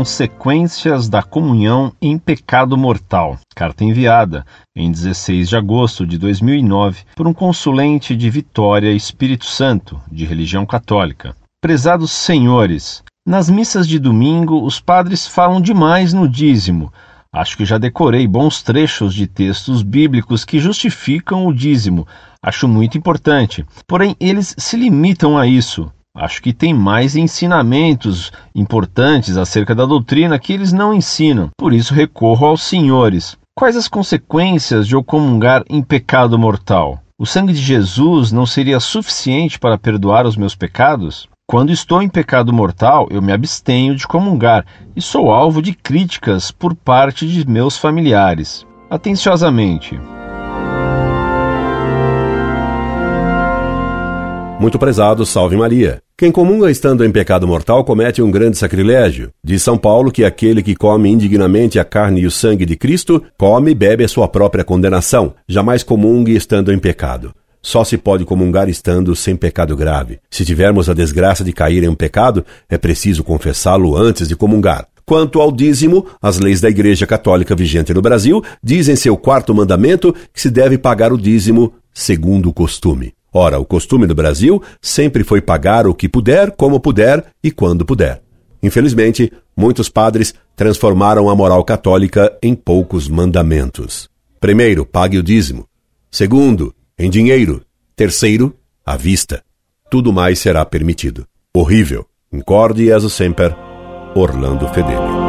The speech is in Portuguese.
consequências da comunhão em pecado mortal. Carta enviada em 16 de agosto de 2009 por um consulente de Vitória, Espírito Santo, de religião católica. Prezados senhores, nas missas de domingo os padres falam demais no dízimo. Acho que já decorei bons trechos de textos bíblicos que justificam o dízimo. Acho muito importante. Porém, eles se limitam a isso. Acho que tem mais ensinamentos importantes acerca da doutrina que eles não ensinam. Por isso recorro aos senhores. Quais as consequências de eu comungar em pecado mortal? O sangue de Jesus não seria suficiente para perdoar os meus pecados? Quando estou em pecado mortal, eu me abstenho de comungar e sou alvo de críticas por parte de meus familiares. Atenciosamente. Muito prezado, salve Maria. Quem comunga estando em pecado mortal comete um grande sacrilégio. Diz São Paulo que aquele que come indignamente a carne e o sangue de Cristo, come e bebe a sua própria condenação. Jamais comungue estando em pecado. Só se pode comungar estando sem pecado grave. Se tivermos a desgraça de cair em um pecado, é preciso confessá-lo antes de comungar. Quanto ao dízimo, as leis da Igreja Católica vigente no Brasil dizem seu quarto mandamento que se deve pagar o dízimo segundo o costume. Ora, o costume do Brasil sempre foi pagar o que puder, como puder e quando puder. Infelizmente, muitos padres transformaram a moral católica em poucos mandamentos. Primeiro, pague o dízimo. Segundo, em dinheiro. Terceiro, à vista. Tudo mais será permitido. Horrível. Incorde e semper, Orlando Fedeli.